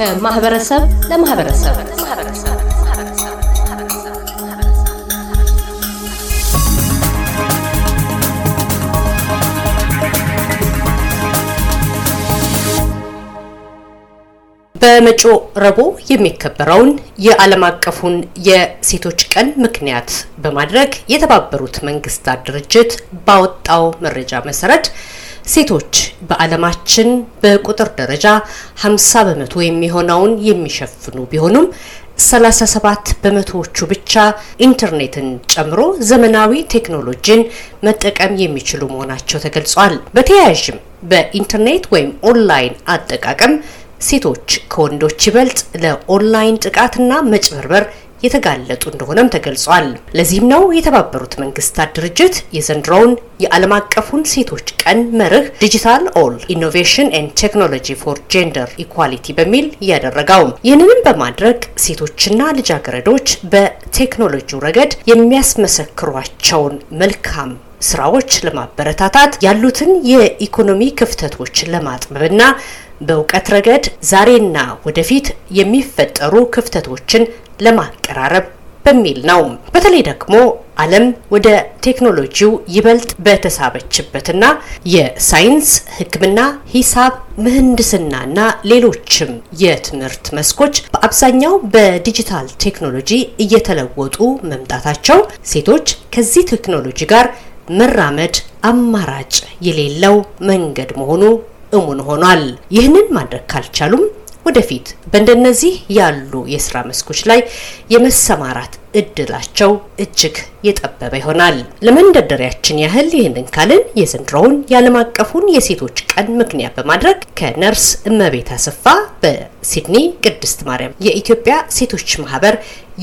ከማህበረሰብ ለማህበረሰብ። በመጪው ረቡዕ የሚከበረውን የዓለም አቀፉን የሴቶች ቀን ምክንያት በማድረግ የተባበሩት መንግስታት ድርጅት ባወጣው መረጃ መሰረት ሴቶች በዓለማችን በቁጥር ደረጃ 50 በመቶ የሚሆነውን የሚሸፍኑ ቢሆኑም 37 በመቶዎቹ ብቻ ኢንተርኔትን ጨምሮ ዘመናዊ ቴክኖሎጂን መጠቀም የሚችሉ መሆናቸው ተገልጿል። በተያያዥም በኢንተርኔት ወይም ኦንላይን አጠቃቀም ሴቶች ከወንዶች ይበልጥ ለኦንላይን ጥቃትና መጭበርበር የተጋለጡ እንደሆነም ተገልጿል። ለዚህም ነው የተባበሩት መንግስታት ድርጅት የዘንድሮውን የዓለም አቀፉን ሴቶች ቀን መርህ digital all innovation and technology for gender equality በሚል ያደረገው። ይህንንም በማድረግ ሴቶችና ልጃገረዶች በቴክኖሎጂው ረገድ የሚያስመሰክሯቸውን መልካም ስራዎች ለማበረታታት ያሉትን የኢኮኖሚ ክፍተቶች ለማጥበብና በእውቀት ረገድ ዛሬና ወደፊት የሚፈጠሩ ክፍተቶችን ለማቀራረብ በሚል ነው። በተለይ ደግሞ ዓለም ወደ ቴክኖሎጂው ይበልጥ በተሳበችበትና የሳይንስ፣ ሕክምና፣ ሂሳብ፣ ምህንድስናና ሌሎችም የትምህርት መስኮች በአብዛኛው በዲጂታል ቴክኖሎጂ እየተለወጡ መምጣታቸው ሴቶች ከዚህ ቴክኖሎጂ ጋር መራመድ አማራጭ የሌለው መንገድ መሆኑ እሙን ሆኗል። ይህንን ማድረግ ካልቻሉም ወደፊት በእንደነዚህ ያሉ የስራ መስኮች ላይ የመሰማራት እድላቸው እጅግ የጠበበ ይሆናል። ለመንደርደሪያችን ያህል ይህንን ካልን የዘንድሮውን የዓለም አቀፉን የሴቶች ቀን ምክንያት በማድረግ ከነርስ እመቤት አሰፋ በሲድኒ ቅድስት ማርያም የኢትዮጵያ ሴቶች ማህበር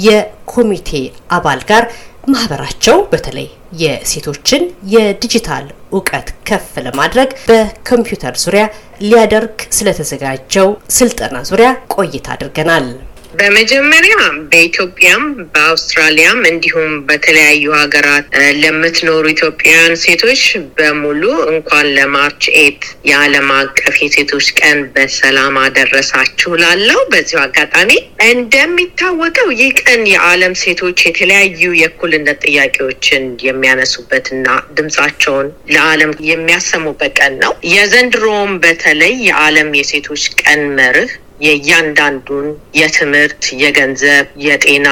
የኮሚቴ አባል ጋር ማህበራቸው በተለይ የሴቶችን የዲጂታል እውቀት ከፍ ለማድረግ በኮምፒውተር ዙሪያ ሊያደርግ ስለተዘጋጀው ስልጠና ዙሪያ ቆይታ አድርገናል። በመጀመሪያ በኢትዮጵያም በአውስትራሊያም እንዲሁም በተለያዩ ሀገራት ለምትኖሩ ኢትዮጵያውያን ሴቶች በሙሉ እንኳን ለማርች ኤት የዓለም አቀፍ የሴቶች ቀን በሰላም አደረሳችሁ ላለው በዚሁ አጋጣሚ እንደሚታወቀው ይህ ቀን የዓለም ሴቶች የተለያዩ የእኩልነት ጥያቄዎችን የሚያነሱበትና ድምጻቸውን ለዓለም የሚያሰሙበት ቀን ነው። የዘንድሮውም በተለይ የዓለም የሴቶች ቀን መርህ የእያንዳንዱን የትምህርት፣ የገንዘብ፣ የጤና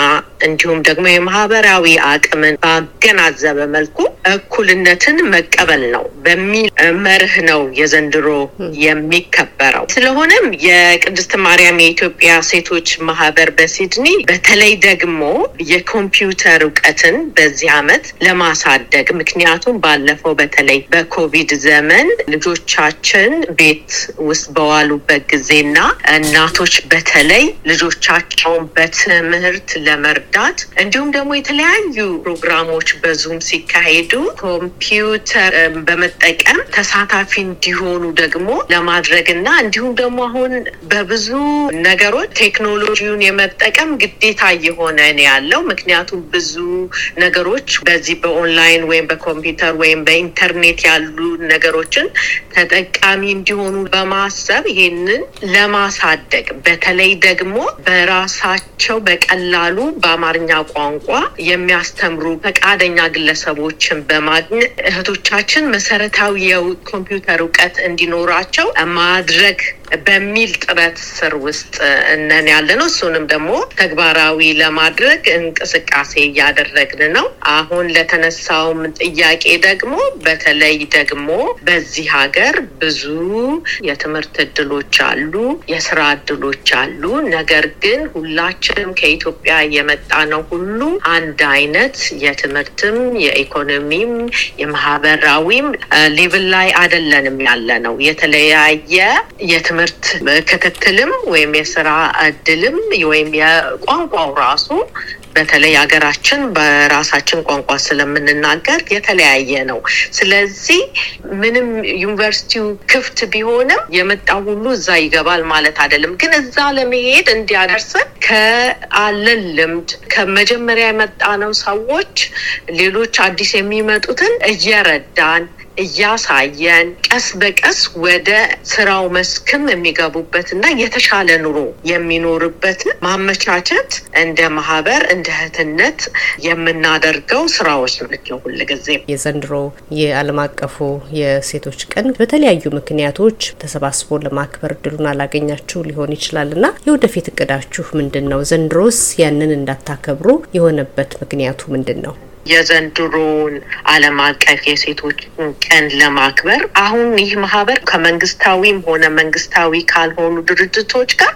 እንዲሁም ደግሞ የማህበራዊ አቅምን ባገናዘበ መልኩ እኩልነትን መቀበል ነው በሚል መርህ ነው የዘንድሮ የሚከበረው። ስለሆነም የቅድስት ማርያም የኢትዮጵያ ሴቶች ማህበር በሲድኒ በተለይ ደግሞ የኮምፒውተር እውቀትን በዚህ አመት ለማሳደግ ምክንያቱም ባለፈው በተለይ በኮቪድ ዘመን ልጆቻችን ቤት ውስጥ በዋሉበት ጊዜና እናቶች በተለይ ልጆቻቸውን በትምህርት ለመርዳት እንዲሁም ደግሞ የተለያዩ ፕሮግራሞች በዙም ሲካሄዱ ኮምፒውተር በመጠቀም ተሳታፊ እንዲሆኑ ደግሞ ለማድረግ እና እንዲሁም ደግሞ አሁን በብዙ ነገሮች ቴክኖሎጂውን የመጠቀም ግዴታ እየሆነ ያለው። ምክንያቱም ብዙ ነገሮች በዚህ በኦንላይን ወይም በኮምፒውተር ወይም በኢንተርኔት ያሉ ነገሮችን ተጠቃሚ እንዲሆኑ በማሰብ ይሄንን ለማሳደግ በተለይ ደግሞ በራሳቸው በቀላሉ በአማርኛ ቋንቋ የሚያስተምሩ ፈቃደኛ ግለሰቦችን በማግኘት እህቶቻችን መሰረታዊ የኮምፒውተር እውቀት እንዲኖራቸው ማድረግ በሚል ጥረት ስር ውስጥ እነን ያለ ነው። እሱንም ደግሞ ተግባራዊ ለማድረግ እንቅስቃሴ እያደረግን ነው። አሁን ለተነሳውም ጥያቄ ደግሞ በተለይ ደግሞ በዚህ ሀገር ብዙ የትምህርት እድሎች አሉ፣ የስራ እድሎች አሉ። ነገር ግን ሁላችንም ከኢትዮጵያ የመጣ ነው ሁሉ አንድ አይነት የትምህርትም የኢኮኖሚም የማህበራዊም ሌቭል ላይ አይደለንም ያለ ነው። የተለያየ የትምህርት ክትትልም ወይም የስራ እድልም ወይም የቋንቋው ራሱ በተለይ ሀገራችን በራሳችን ቋንቋ ስለምንናገር የተለያየ ነው። ስለዚህ ምንም ዩኒቨርሲቲው ክፍት ቢሆንም የመጣው ሁሉ እዛ ይገባል ማለት አይደለም። ግን እዛ ለመሄድ እንዲያደርሰን ከአለን ልምድ ከመጀመሪያ የመጣ ነው ሰዎች ሌሎች አዲስ የሚመጡትን እየረዳን እያሳየን ቀስ በቀስ ወደ ስራው መስክም የሚገቡበትና የተሻለ ኑሮ የሚኖርበትን ማመቻቸት እንደ ማህበር እንደ እህትነት የምናደርገው ስራዎች ናቸው። ሁልጊዜ የዘንድሮ የዓለም አቀፉ የሴቶች ቀን በተለያዩ ምክንያቶች ተሰባስቦ ለማክበር እድሉን አላገኛችሁ ሊሆን ይችላል እና የወደፊት እቅዳችሁ ምንድን ነው? ዘንድሮስ ያንን እንዳታከብሩ የሆነበት ምክንያቱ ምንድን ነው? የዘንድሮውን ዓለም አቀፍ የሴቶች ቀን ለማክበር አሁን ይህ ማህበር ከመንግስታዊም ሆነ መንግስታዊ ካልሆኑ ድርጅቶች ጋር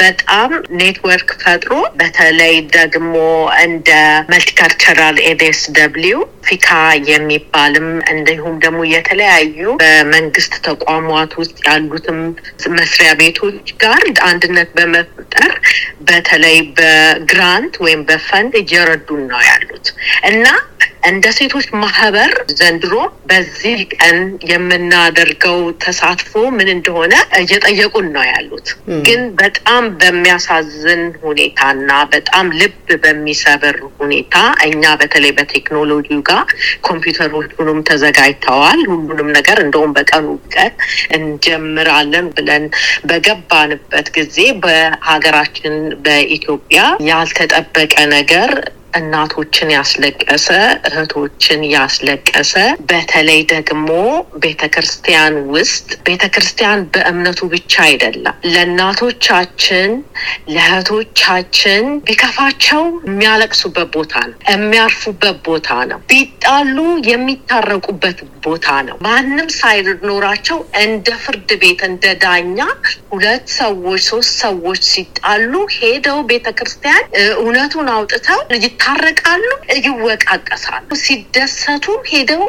በጣም ኔትወርክ ፈጥሮ በተለይ ደግሞ እንደ Multicultural NSW FECCA የሚባልም እንዲሁም ደግሞ የተለያዩ በመንግስት ተቋማት ውስጥ ያሉትም መስሪያ ቤቶች ጋር አንድነት በመፍጠር በተለይ በግራንት ወይም በፈንድ እየረዱን ነው ያሉት እና እንደ ሴቶች ማህበር ዘንድሮ በዚህ ቀን የምናደርገው ተሳትፎ ምን እንደሆነ እየጠየቁን ነው ያሉት። ግን በጣም በሚያሳዝን ሁኔታና በጣም ልብ በሚሰብር ሁኔታ እኛ በተለይ በቴክኖሎጂው ጋር ኮምፒውተሮቹንም ተዘጋጅተዋል። ሁሉንም ነገር እንደውም በቀኑ ቀን እንጀምራለን ብለን በገባንበት ጊዜ በሀገራችን በኢትዮጵያ ያልተጠበቀ ነገር እናቶችን ያስለቀሰ እህቶችን ያስለቀሰ በተለይ ደግሞ ቤተ ክርስቲያን ውስጥ ቤተ ክርስቲያን በእምነቱ ብቻ አይደለም ለእናቶቻችን ለእህቶቻችን ቢከፋቸው የሚያለቅሱበት ቦታ ነው፣ የሚያርፉበት ቦታ ነው፣ ቢጣሉ የሚታረቁበት ቦታ ነው። ማንም ሳይኖራቸው እንደ ፍርድ ቤት እንደ ዳኛ ሁለት ሰዎች ሶስት ሰዎች ሲጣሉ ሄደው ቤተ ክርስቲያን እውነቱን አውጥተው ይታረቃሉ፣ ይወቃቀሳሉ። ሲደሰቱ ሄደው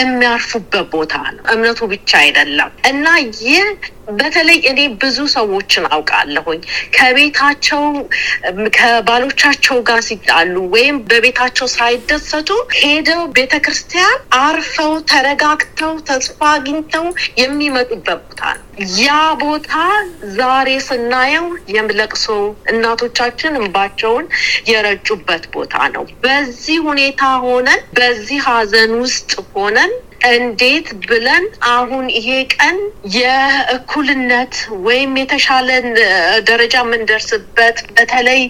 የሚያርፉበት ቦታ ነው። እምነቱ ብቻ አይደለም እና ይህ በተለይ እኔ ብዙ ሰዎችን አውቃለሁኝ ከቤታቸው ከባሎቻቸው ጋር ሲጣሉ ወይም በቤታቸው ሳይደሰቱ ሄደው ቤተ ክርስቲያን አርፈው ተረጋግተው ተስፋ አግኝተው የሚመጡበት ቦታ ነው። ያ ቦታ ዛሬ ስናየው የምለቅሶ እናቶቻችን እንባቸውን የረጩበት ቦታ ነው። በዚህ ሁኔታ ሆነን በዚህ ሀዘን ውስጥ ሆነን እንዴት ብለን አሁን ይሄ ቀን የእኩልነት ወይም የተሻለ ደረጃ የምንደርስበት በተለይ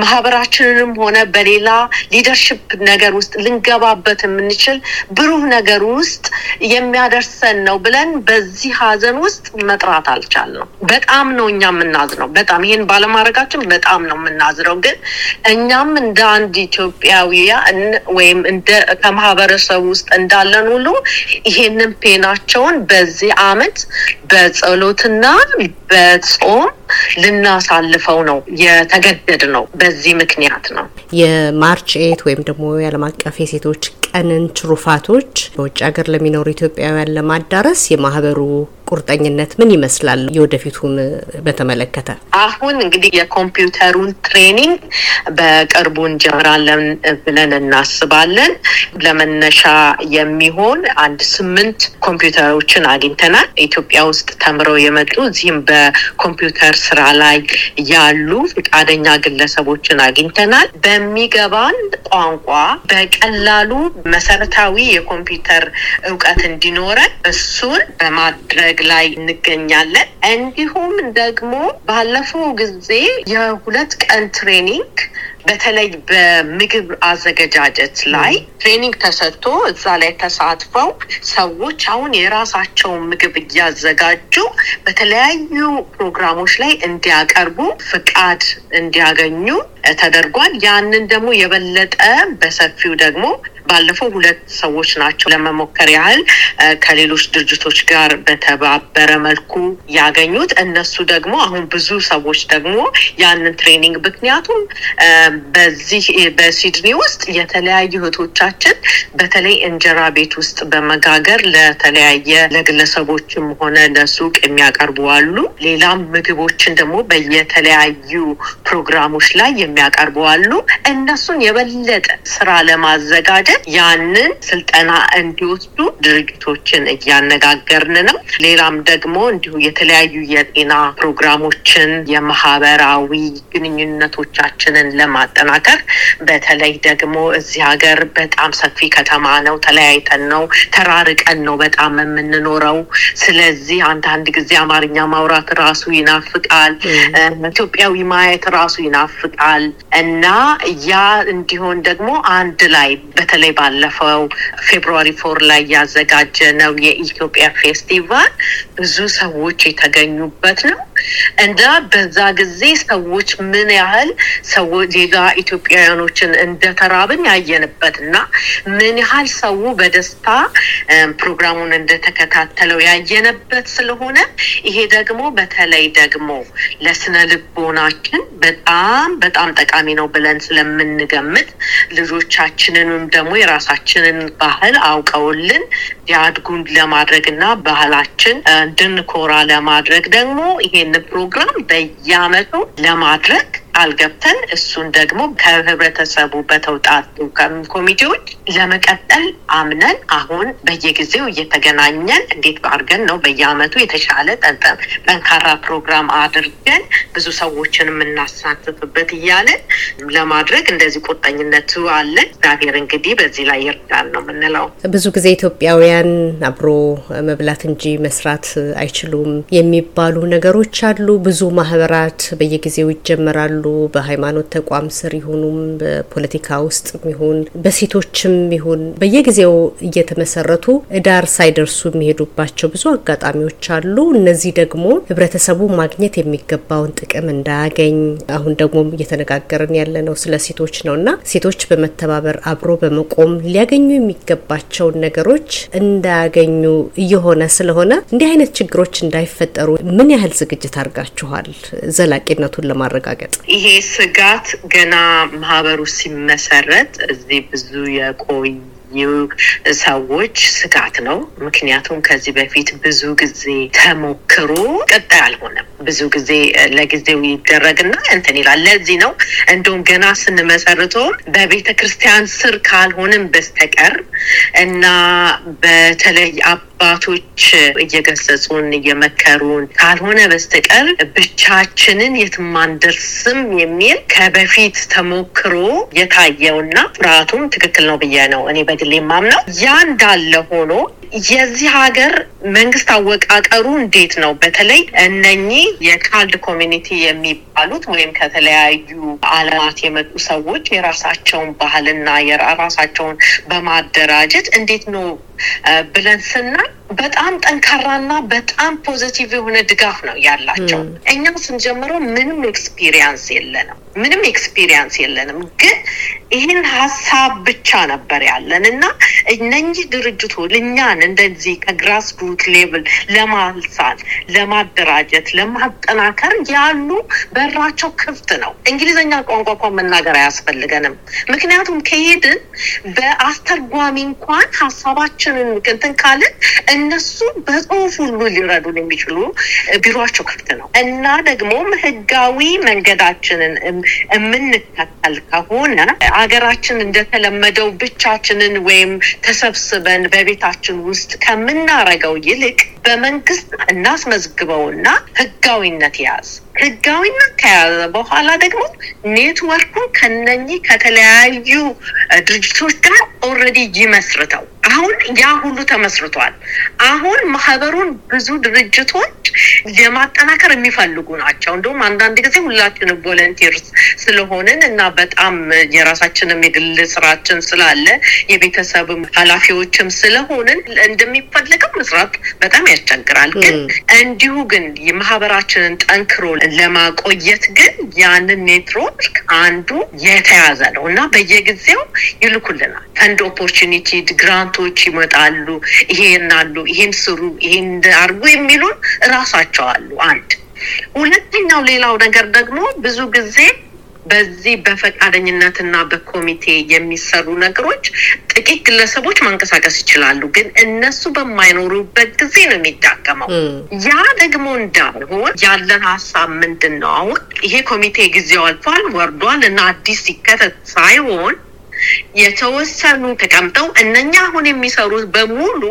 ማህበራችንንም ሆነ በሌላ ሊደርሽፕ ነገር ውስጥ ልንገባበት የምንችል ብሩህ ነገር ውስጥ የሚያደርሰን ነው ብለን በዚህ ሀዘን ውስጥ መጥራት አልቻልነው። በጣም ነው እኛ የምናዝነው። በጣም ይሄን ባለማድረጋችን በጣም ነው የምናዝነው። ግን እኛም እንደ አንድ ኢትዮጵያዊያ ወይም ከማህበረሰብ ውስጥ እንዳለን ሁሉ ይሄንን ፔናቸውን በዚህ አመት በጸሎትና በጾም ልናሳልፈው ነው የተገደድነው። በዚህ ምክንያት ነው የ March eight ወይም ደግሞ የዓለም አቀፍ የሴቶች ቀንን ትሩፋቶች በውጭ ሀገር ለሚኖሩ ኢትዮጵያውያን ለማዳረስ የማህበሩ ቁርጠኝነት ምን ይመስላል? የወደፊቱን በተመለከተ አሁን እንግዲህ የኮምፒውተሩን training በቅርቡ እንጀምራለን ብለን እናስባለን። ለመነሻ የሚሆን አንድ ስምንት ኮምፒውተሮችን አግኝተናል። ኢትዮጵያ ውስጥ ተምረው የመጡ እዚህም በኮምፒውተር ስራ ላይ ያሉ ፈቃደኛ ግለሰቦችን አግኝተናል። በሚገባን ቋንቋ በቀላሉ መሰረታዊ የኮምፒውተር እውቀት እንዲኖረን እሱን በማድረግ ላይ እንገኛለን። እንዲሁም ደግሞ ባለፈው ጊዜ የሁለት ቀን training በተለይ በምግብ አዘገጃጀት ላይ training ተሰጥቶ እዛ ላይ ተሳትፈው ሰዎች አሁን የራሳቸውን ምግብ እያዘጋጁ በተለያዩ ፕሮግራሞች ላይ እንዲያቀርቡ ፍቃድ እንዲያገኙ ተደርጓል። ያንን ደግሞ የበለጠ በሰፊው ደግሞ ባለፈው ሁለት ሰዎች ናቸው ለመሞከር ያህል ከሌሎች ድርጅቶች ጋር በተባበረ መልኩ ያገኙት። እነሱ ደግሞ አሁን ብዙ ሰዎች ደግሞ ያንን training ምክንያቱም በዚህ በሲድኒ ውስጥ የተለያዩ እህቶቻችን በተለይ እንጀራ ቤት ውስጥ በመጋገር ለተለያየ ለግለሰቦችም ሆነ ለሱቅ የሚያቀርቡ አሉ። ሌላም ምግቦችን ደግሞ በየተለያዩ ፕሮግራሞች ላይ የሚያቀርቡ አሉ። እነሱን የበለጠ ስራ ለማዘጋጀት ያንን ስልጠና እንዲወስዱ ድርጅቶችን እያነጋገርን ነው። ሌላም ደግሞ እንዲሁ የተለያዩ የጤና ፕሮግራሞችን የማህበራዊ ግንኙነቶቻችንን ለማጠናከር በተለይ ደግሞ እዚህ ሀገር በጣም ሰፊ ከተማ ነው። ተለያይተን ነው ተራርቀን ነው በጣም የምንኖረው። ስለዚህ አንዳንድ ጊዜ አማርኛ ማውራት ራሱ ይናፍቃል። ኢትዮጵያዊ ማየት ራሱ ይናፍቃል እና ያ እንዲሆን ደግሞ አንድ ላይ በተለይ ባለፈው February four ላይ ያዘጋጀነው የኢትዮጵያ ፌስቲቫል። ብዙ ሰዎች የተገኙበት ነው እና በዛ ጊዜ ሰዎች ምን ያህል ሰዎች ዜጋ ኢትዮጵያውያኖችን እንደተራብን ያየንበት እና ምን ያህል ሰው በደስታ ፕሮግራሙን እንደተከታተለው ያየነበት ስለሆነ ይሄ ደግሞ በተለይ ደግሞ ለስነ ልቦናችን በጣም በጣም ጠቃሚ ነው ብለን ስለምንገምት ልጆቻችንንም ደግሞ የራሳችንን ባህል አውቀውልን ያድጉን ለማድረግ እና ባህላችን እንድንኮራ ለማድረግ ደግሞ ይሄን ፕሮግራም በየአመቱ ለማድረግ ቃል ገብተን እሱን ደግሞ ከህብረተሰቡ በተውጣጡ ኮሚቴዎች ለመቀጠል አምነን አሁን በየጊዜው እየተገናኘን እንዴት አድርገን ነው በየአመቱ የተሻለ ጠንካራ ፕሮግራም አድርገን ብዙ ሰዎችን የምናሳትፍበት እያለን ለማድረግ እንደዚህ ቁርጠኝነቱ አለን። እግዚአብሔር እንግዲህ በዚህ ላይ ይርዳል ነው የምንለው። ብዙ ጊዜ ኢትዮጵያውያን አብሮ መብላት እንጂ መስራት አይችሉም የሚባሉ ነገሮች አሉ። ብዙ ማህበራት በየጊዜው ይጀመራሉ። በሃይማኖት ተቋም ስር ይሁኑም በፖለቲካ ውስጥ ይሁን በሴቶችም ይሁን በየጊዜው እየተመሰረቱ ዳር ሳይደርሱ የሚሄዱባቸው ብዙ አጋጣሚዎች አሉ። እነዚህ ደግሞ ህብረተሰቡ ማግኘት የሚገባውን ጥቅም እንዳያገኝ አሁን ደግሞ እየተነጋገርን ያለ ነው ስለ ሴቶች ነው እና ሴቶች በመተባበር አብሮ በመቆም ሊያገኙ የሚገባቸውን ነገሮች እንዳያገኙ እየሆነ ስለሆነ እንዲህ አይነት ችግሮች እንዳይፈጠሩ ምን ያህል ዝግጅት አድርጋችኋል ዘላቂነቱን ለማረጋገጥ? ይሄ ስጋት ገና ማህበሩ ሲመሰረት እዚህ ብዙ የቆዩ ሰዎች ስጋት ነው። ምክንያቱም ከዚህ በፊት ብዙ ጊዜ ተሞክሮ ቀጣይ አልሆነም። ብዙ ጊዜ ለጊዜው ይደረግና እንትን ይላል። ለዚህ ነው እንደውም ገና ስንመሰርተው በቤተ ክርስቲያን ስር ካልሆንም በስተቀር እና በተለይ አባቶች እየገሰጹን እየመከሩን ካልሆነ በስተቀር ብቻችንን የትም አንደርስም የሚል ከበፊት ተሞክሮ የታየውና ፍርሃቱም ትክክል ነው ብዬ ነው እኔ በግሌ የማምነው። ያ እንዳለ ሆኖ የዚህ ሀገር መንግስት አወቃቀሩ እንዴት ነው? በተለይ እነኚህ የ CALD community የሚባሉት ወይም ከተለያዩ ዓለማት የመጡ ሰዎች የራሳቸውን ባህልና የራሳቸውን በማደራጀት እንዴት ነው ብለን ስናይ በጣም ጠንካራና በጣም positive የሆነ ድጋፍ ነው ያላቸው። እኛ ስንጀምረው ምንም experience የለንም፣ ምንም experience የለንም። ግን ይህን ሀሳብ ብቻ ነበር ያለን እና እነኚህ ድርጅቶች እኛን እንደዚህ ከ grass root level ለማንሳት፣ ለማደራጀት፣ ለማጠናከር ያሉ በራቸው ክፍት ነው። እንግሊዝኛ ቋንቋ መናገር አያስፈልገንም። ምክንያቱም ከሄድን በአስተርጓሚ እንኳን ሀሳባችንን እንትን ካልን እነሱ በጽሁፍ ሁሉ ሊረዱን የሚችሉ ቢሮቸው ክፍት ነው እና ደግሞም ህጋዊ መንገዳችንን የምንከተል ከሆነ ሀገራችን እንደተለመደው ብቻችንን ወይም ተሰብስበን በቤታችን ውስጥ ከምናረገው ይልቅ በመንግስት እናስመዝግበውና ህጋዊነት ያዝ ህጋዊነት ከያዘ በኋላ ደግሞ ኔትወርኩን ከነኚህ ከተለያዩ ድርጅቶች ጋር already ይመስርተው። አሁን ያ ሁሉ ተመስርቷል። አሁን ማህበሩን ብዙ ድርጅቶች የማጠናከር የሚፈልጉ ናቸው። እንዲሁም አንዳንድ ጊዜ ሁላችንም volunteers ስለሆንን እና በጣም የራሳችንም የግል ስራችን ስላለ የቤተሰብም ኃላፊዎችም ስለሆንን እንደሚፈለገው መስራት በጣም ያስቸግራል። ግን እንዲሁ ግን የማህበራችንን ጠንክሮ ለማቆየት ግን ያንን ኔትወርክ አንዱ የተያዘ ነው እና በየጊዜው ይልኩልናል fund opportunity grant ኦች ይመጣሉ። ይሄን አሉ፣ ይሄን ስሩ፣ ይሄን አርጉ የሚሉን እራሳቸው አሉ። አንድ ሁለተኛው ሌላው ነገር ደግሞ ብዙ ጊዜ በዚህ በፈቃደኝነትና በኮሚቴ የሚሰሩ ነገሮች ጥቂት ግለሰቦች ማንቀሳቀስ ይችላሉ፣ ግን እነሱ በማይኖሩበት ጊዜ ነው የሚዳከመው። ያ ደግሞ እንዳይሆን ያለን ሀሳብ ምንድን ነው? አሁን ይሄ ኮሚቴ ጊዜው አልፏል ወርዷል እና አዲስ ሲከተት ሳይሆን የተወሰኑ ተቀምጠው እነኛ አሁን የሚሰሩት በሙሉ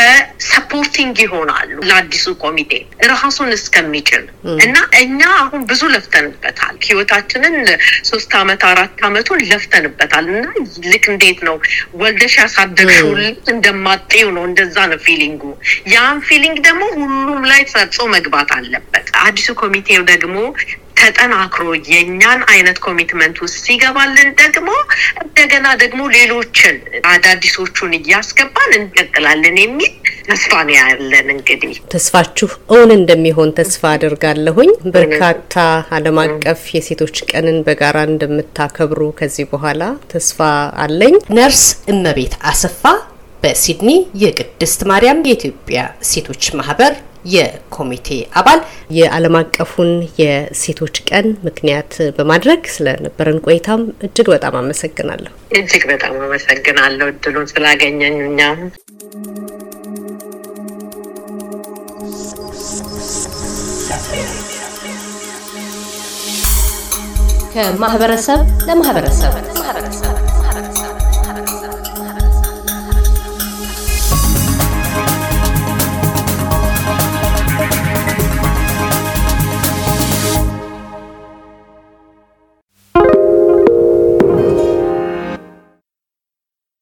supporting ይሆናሉ ለአዲሱ ኮሚቴ ራሱን እስከሚችል እና እኛ አሁን ብዙ ለፍተንበታል። ህይወታችንን ሶስት አመት አራት አመቱን ለፍተንበታል እና ልክ እንዴት ነው ወልደሽ ያሳደግሽው እንደማጤው ነው። እንደዛ ነው feeling ኡ። ያን feeling ደግሞ ሁሉም ላይ ሰርጾ መግባት አለበት። አዲሱ ኮሚቴው ደግሞ ተጠናክሮ የእኛን አይነት commitment ውስጥ ሲገባልን ደግሞ እንደገና ደግሞ ሌሎችን አዳዲሶቹን እያስገባን እንቀጥላለን የሚል ተስፋ ነው ያለን። እንግዲህ ተስፋችሁ እውን እንደሚሆን ተስፋ አድርጋለሁኝ። በርካታ ዓለም አቀፍ የሴቶች ቀንን በጋራ እንደምታከብሩ ከዚህ በኋላ ተስፋ አለኝ። ነርስ እመቤት አሰፋ በሲድኒ የቅድስት ማርያም የኢትዮጵያ ሴቶች ማህበር የኮሚቴ አባል የዓለም አቀፉን የሴቶች ቀን ምክንያት በማድረግ ስለነበረን ቆይታም እጅግ በጣም አመሰግናለሁ። እጅግ በጣም አመሰግናለሁ እድሉን ስላገኘኝ። እኛም ከማህበረሰብ ለማህበረሰብ